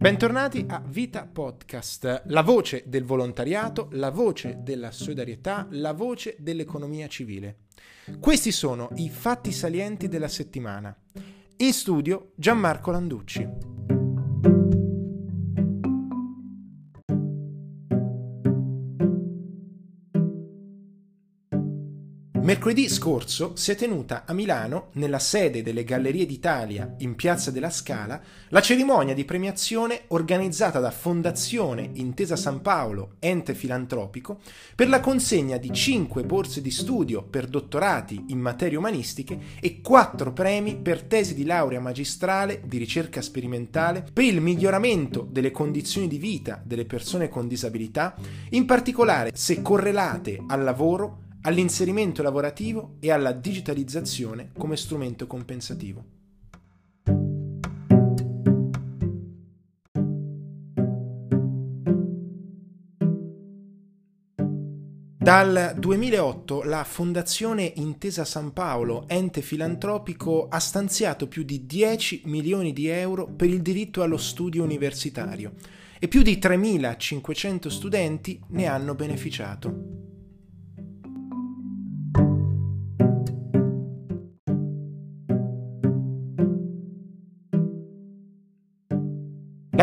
Bentornati a Vita Podcast, la voce del volontariato, la voce della solidarietà, la voce dell'economia civile. Questi sono i fatti salienti della settimana. In studio Gianmarco Landucci. Mercoledì scorso si è tenuta a Milano, nella sede delle Gallerie d'Italia in Piazza della Scala, la cerimonia di premiazione organizzata da Fondazione Intesa San Paolo, ente filantropico, per la consegna di 5 borse di studio per dottorati in materie umanistiche e 4 premi per tesi di laurea magistrale di ricerca sperimentale per il miglioramento delle condizioni di vita delle persone con disabilità, in particolare se correlate al lavoro all'inserimento lavorativo e alla digitalizzazione come strumento compensativo. Dal 2008 la Fondazione Intesa San Paolo, ente filantropico, ha stanziato più di 10 milioni di euro per il diritto allo studio universitario e più di 3.500 studenti ne hanno beneficiato.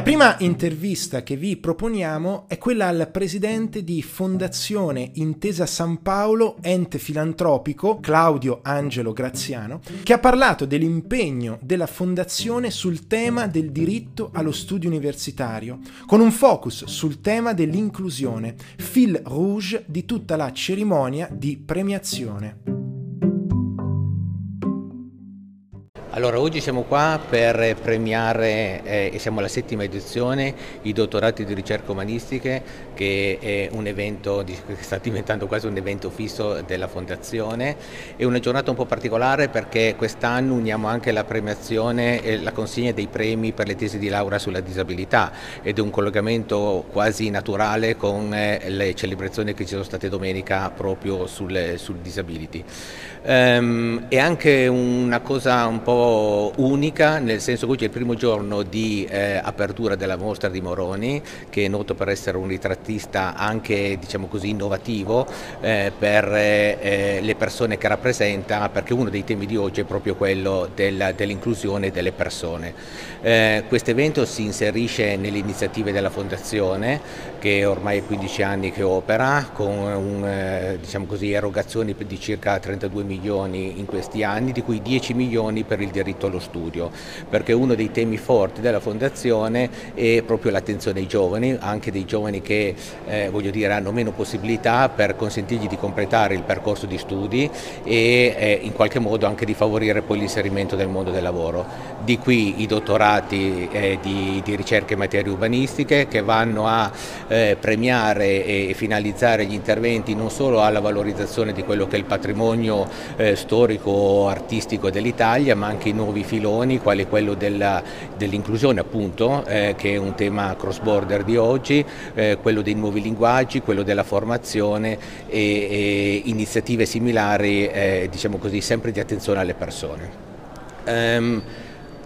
Prima intervista che vi proponiamo è quella al presidente di Fondazione Intesa San Paolo, ente filantropico, Claudio Angelo Graziano, che ha parlato dell'impegno della fondazione sul tema del diritto allo studio universitario, con un focus sul tema dell'inclusione, fil rouge di tutta la cerimonia di premiazione. Allora, oggi siamo qua per premiare, eh, e siamo alla settima edizione, i dottorati di ricerca umanistiche, che è un evento che sta diventando quasi un evento fisso della Fondazione. È una giornata un po' particolare perché quest'anno uniamo anche la premiazione e la consegna dei premi per le tesi di laurea sulla disabilità ed è un collegamento quasi naturale con eh, le celebrazioni che ci sono state domenica proprio sul, sul disability. Um, è anche una cosa un po' unica, nel senso che oggi è il primo giorno di eh, apertura della mostra di Moroni, che è noto per essere un ritrattista anche diciamo così, innovativo eh, per eh, le persone che rappresenta, perché uno dei temi di oggi è proprio quello del, dell'inclusione delle persone. Eh, questo evento si inserisce nelle iniziative della Fondazione, che ormai è 15 anni che opera, con un, eh, diciamo così, erogazioni di circa 32 milioni in questi anni, di cui 10 milioni per il diritto allo studio, perché uno dei temi forti della Fondazione è proprio l'attenzione ai giovani, anche dei giovani che eh, dire, hanno meno possibilità per consentirgli di completare il percorso di studi e eh, in qualche modo anche di favorire poi l'inserimento nel mondo del lavoro. Di qui i dottorati eh, di, di, ricerca in materie urbanistiche che vanno a eh, premiare e finalizzare gli interventi non solo alla valorizzazione di quello che è il patrimonio eh, storico-artistico dell'Italia, ma anche i nuovi filoni, quali quello dell'inclusione appunto, eh, che è un tema cross border di oggi, eh, quello dei nuovi linguaggi, quello della formazione e, e iniziative similari, eh, diciamo così, sempre di attenzione alle persone. Um,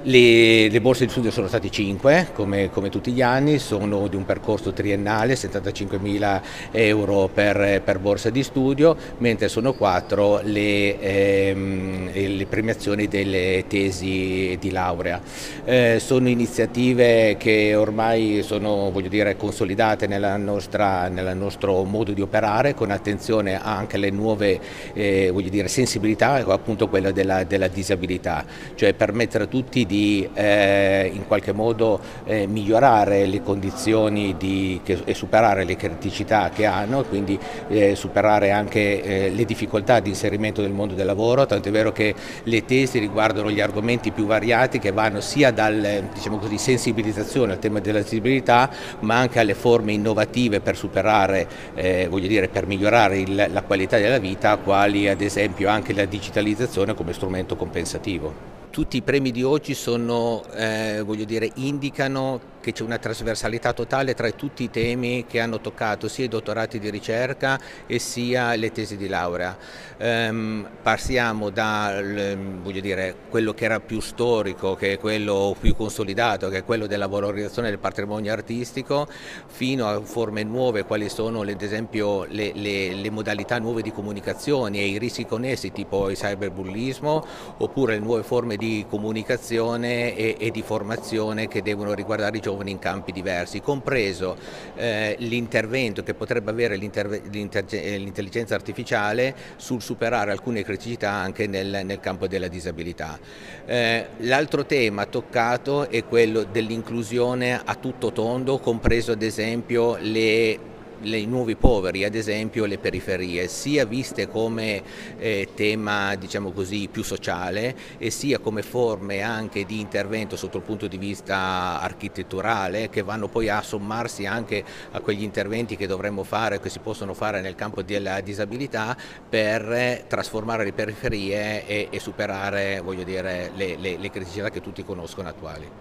le, le, borse di studio sono state 5, come, come, tutti gli anni, sono di un percorso triennale, 75 mila euro per, per, borsa di studio, mentre sono 4 le, ehm, le premiazioni delle tesi di laurea. Eh, sono iniziative che ormai sono dire, consolidate nel nostro modo di operare, con attenzione anche alle nuove eh, dire, sensibilità, appunto quella della, della disabilità, cioè permettere a tutti di eh, in qualche modo eh, migliorare le condizioni di, che, e superare le criticità che hanno, quindi eh, superare anche eh, le difficoltà di inserimento nel mondo del lavoro, tanto è vero che le tesi riguardano gli argomenti più variati che vanno sia dal diciamo sensibilizzazione al tema della disabilità ma anche alle forme innovative per superare, eh, voglio dire, per migliorare il, la qualità della vita, quali ad esempio anche la digitalizzazione come strumento compensativo tutti i premi di oggi sono, eh, dire, indicano che c'è una trasversalità totale tra tutti i temi che hanno toccato sia i dottorati di ricerca e sia le tesi di laurea. Um, passiamo da dire, quello che era più storico, che è quello più consolidato, che è quello della valorizzazione del patrimonio artistico, fino a forme nuove quali sono ad esempio le, le, le modalità nuove di comunicazione e i rischi connessi tipo il cyberbullismo oppure le nuove forme di comunicazione e, e di formazione che devono riguardare i giovani in campi diversi, compreso eh, l'intervento che potrebbe avere l'intelligenza artificiale sul superare alcune criticità anche nel, nel campo della disabilità. Eh, l'altro tema toccato è quello dell'inclusione a tutto tondo, compreso ad esempio le i nuovi poveri, ad esempio le periferie, sia viste come eh, tema diciamo così, più sociale e sia come forme anche di intervento sotto il punto di vista architetturale che vanno poi a sommarsi anche a quegli interventi che dovremmo fare, che si possono fare nel campo della disabilità per trasformare le periferie e, e superare dire, le, le, le criticità che tutti conoscono attuali.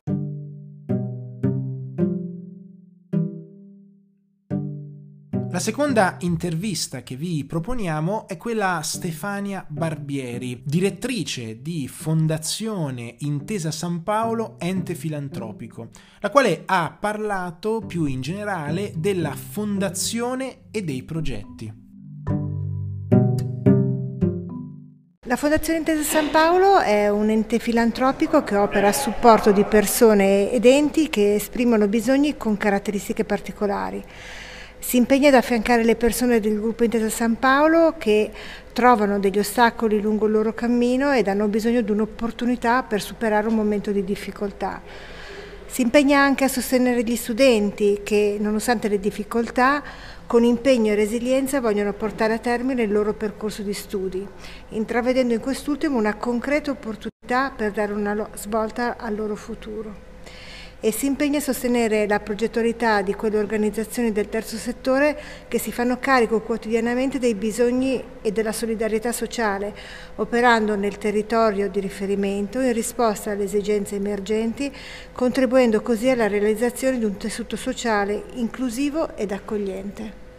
La seconda intervista che vi proponiamo è quella a Stefania Barbieri, direttrice di Fondazione Intesa San Paolo, ente filantropico, la quale ha parlato più in generale della fondazione e dei progetti. La Fondazione Intesa San Paolo è un ente filantropico che opera a supporto di persone ed enti che esprimono bisogni con caratteristiche particolari. Si impegna ad affiancare le persone del gruppo Intesa San Paolo che trovano degli ostacoli lungo il loro cammino ed hanno bisogno di un'opportunità per superare un momento di difficoltà. Si impegna anche a sostenere gli studenti che, nonostante le difficoltà, con impegno e resilienza vogliono portare a termine il loro percorso di studi, intravedendo in quest'ultimo una concreta opportunità per dare una svolta al loro futuro e si impegna a sostenere la progettualità di quelle organizzazioni del terzo settore che si fanno carico quotidianamente dei bisogni e della solidarietà sociale, operando nel territorio di riferimento in risposta alle esigenze emergenti, contribuendo così alla realizzazione di un tessuto sociale inclusivo ed accogliente.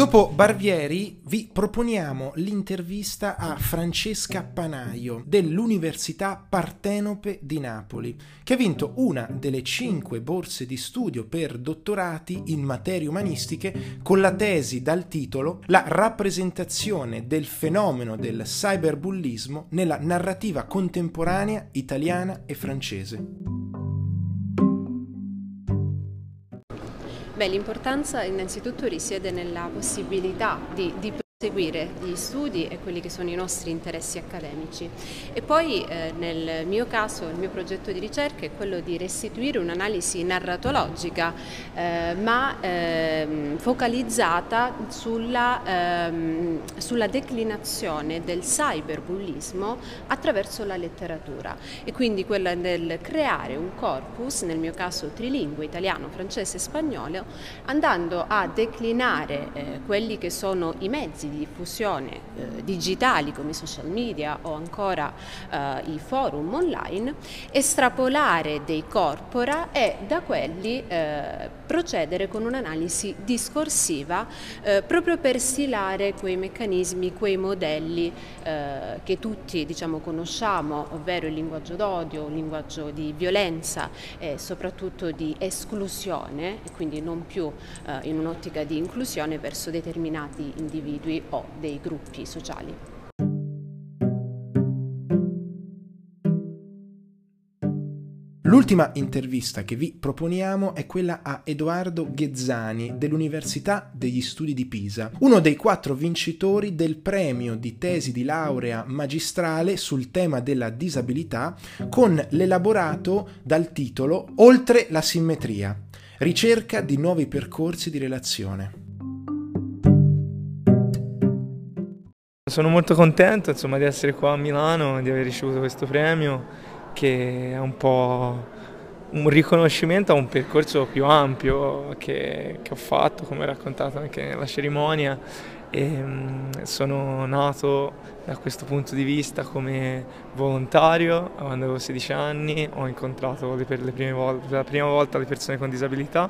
Dopo Barbieri vi proponiamo l'intervista a Francesca Panaio dell'Università Partenope di Napoli, che ha vinto una delle cinque borse di studio per dottorati in materie umanistiche con la tesi dal titolo La rappresentazione del fenomeno del cyberbullismo nella narrativa contemporanea italiana e francese. L'importanza innanzitutto risiede nella possibilità di, di seguire gli studi e quelli che sono i nostri interessi accademici. E poi eh, nel mio caso il mio progetto di ricerca è quello di restituire un'analisi narratologica eh, ma ehm, focalizzata sulla, ehm, sulla, declinazione del cyberbullismo attraverso la letteratura. E quindi quella del creare un corpus, nel mio caso trilingue, italiano, francese e spagnolo, andando a declinare eh, quelli che sono i mezzi di diffusione eh, digitali come i social media o ancora eh, i forum online, estrapolare dei corpora e da quelli eh, procedere con un'analisi discorsiva eh, proprio per stilare quei meccanismi, quei modelli eh, che tutti diciamo, conosciamo, ovvero il linguaggio d'odio, il linguaggio di violenza e soprattutto di esclusione e quindi non più eh, in un'ottica di inclusione verso determinati individui o dei gruppi sociali. L'ultima intervista che vi proponiamo è quella a Edoardo Ghezzani dell'Università degli Studi di Pisa, uno dei quattro vincitori del premio di tesi di laurea magistrale sul tema della disabilità con l'elaborato dal titolo Oltre la simmetria, ricerca di nuovi percorsi di relazione. Sono molto contento insomma, di essere qua a Milano, di aver ricevuto questo premio che è un po' un riconoscimento a un percorso più ampio che, che ho fatto, come raccontato anche nella cerimonia. E, mm, sono nato da questo punto di vista come volontario quando avevo 16 anni, ho incontrato per, vol- per la prima volta le persone con disabilità,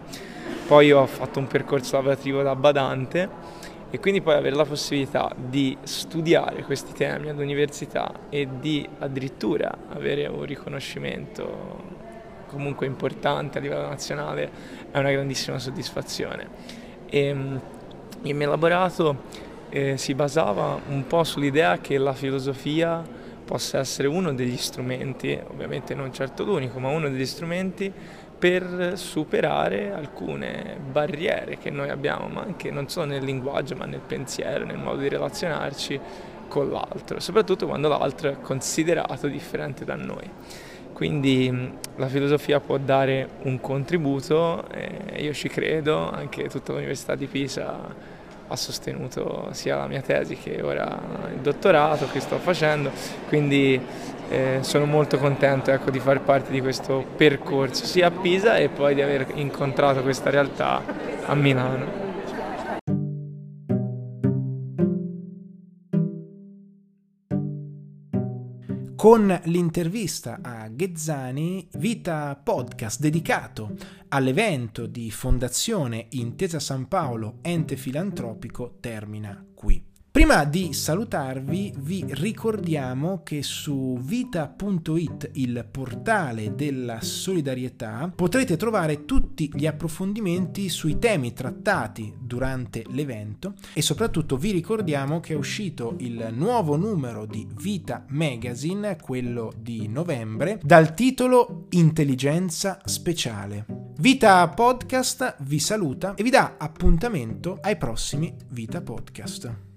poi ho fatto un percorso lavorativo da badante e quindi poi avere la possibilità di studiare questi temi all'università e di addirittura avere un riconoscimento comunque importante a livello nazionale è una grandissima soddisfazione. E, mm, il mio elaborato eh, si basava un po' sull'idea che la filosofia possa essere uno degli strumenti, ovviamente non certo l'unico, ma uno degli strumenti per superare alcune barriere che noi abbiamo, ma anche non solo nel linguaggio, ma nel pensiero, nel modo di relazionarci con l'altro, soprattutto quando l'altro è considerato differente da noi. Quindi la filosofia può dare un contributo, e io ci credo, anche tutta l'Università di Pisa ha sostenuto sia la mia tesi che ora il dottorato che sto facendo, quindi eh, sono molto contento ecco, di far parte di questo percorso sia a Pisa e poi di aver incontrato questa realtà a Milano. Con l'intervista a Ghezzani, Vita Podcast dedicato all'evento di Fondazione Intesa San Paolo, ente filantropico, termina qui. Prima di salutarvi vi ricordiamo che su vita.it, il portale della solidarietà, potrete trovare tutti gli approfondimenti sui temi trattati durante l'evento e soprattutto vi ricordiamo che è uscito il nuovo numero di Vita Magazine, quello di novembre, dal titolo Intelligenza speciale. Vita Podcast vi saluta e vi dà appuntamento ai prossimi Vita Podcast.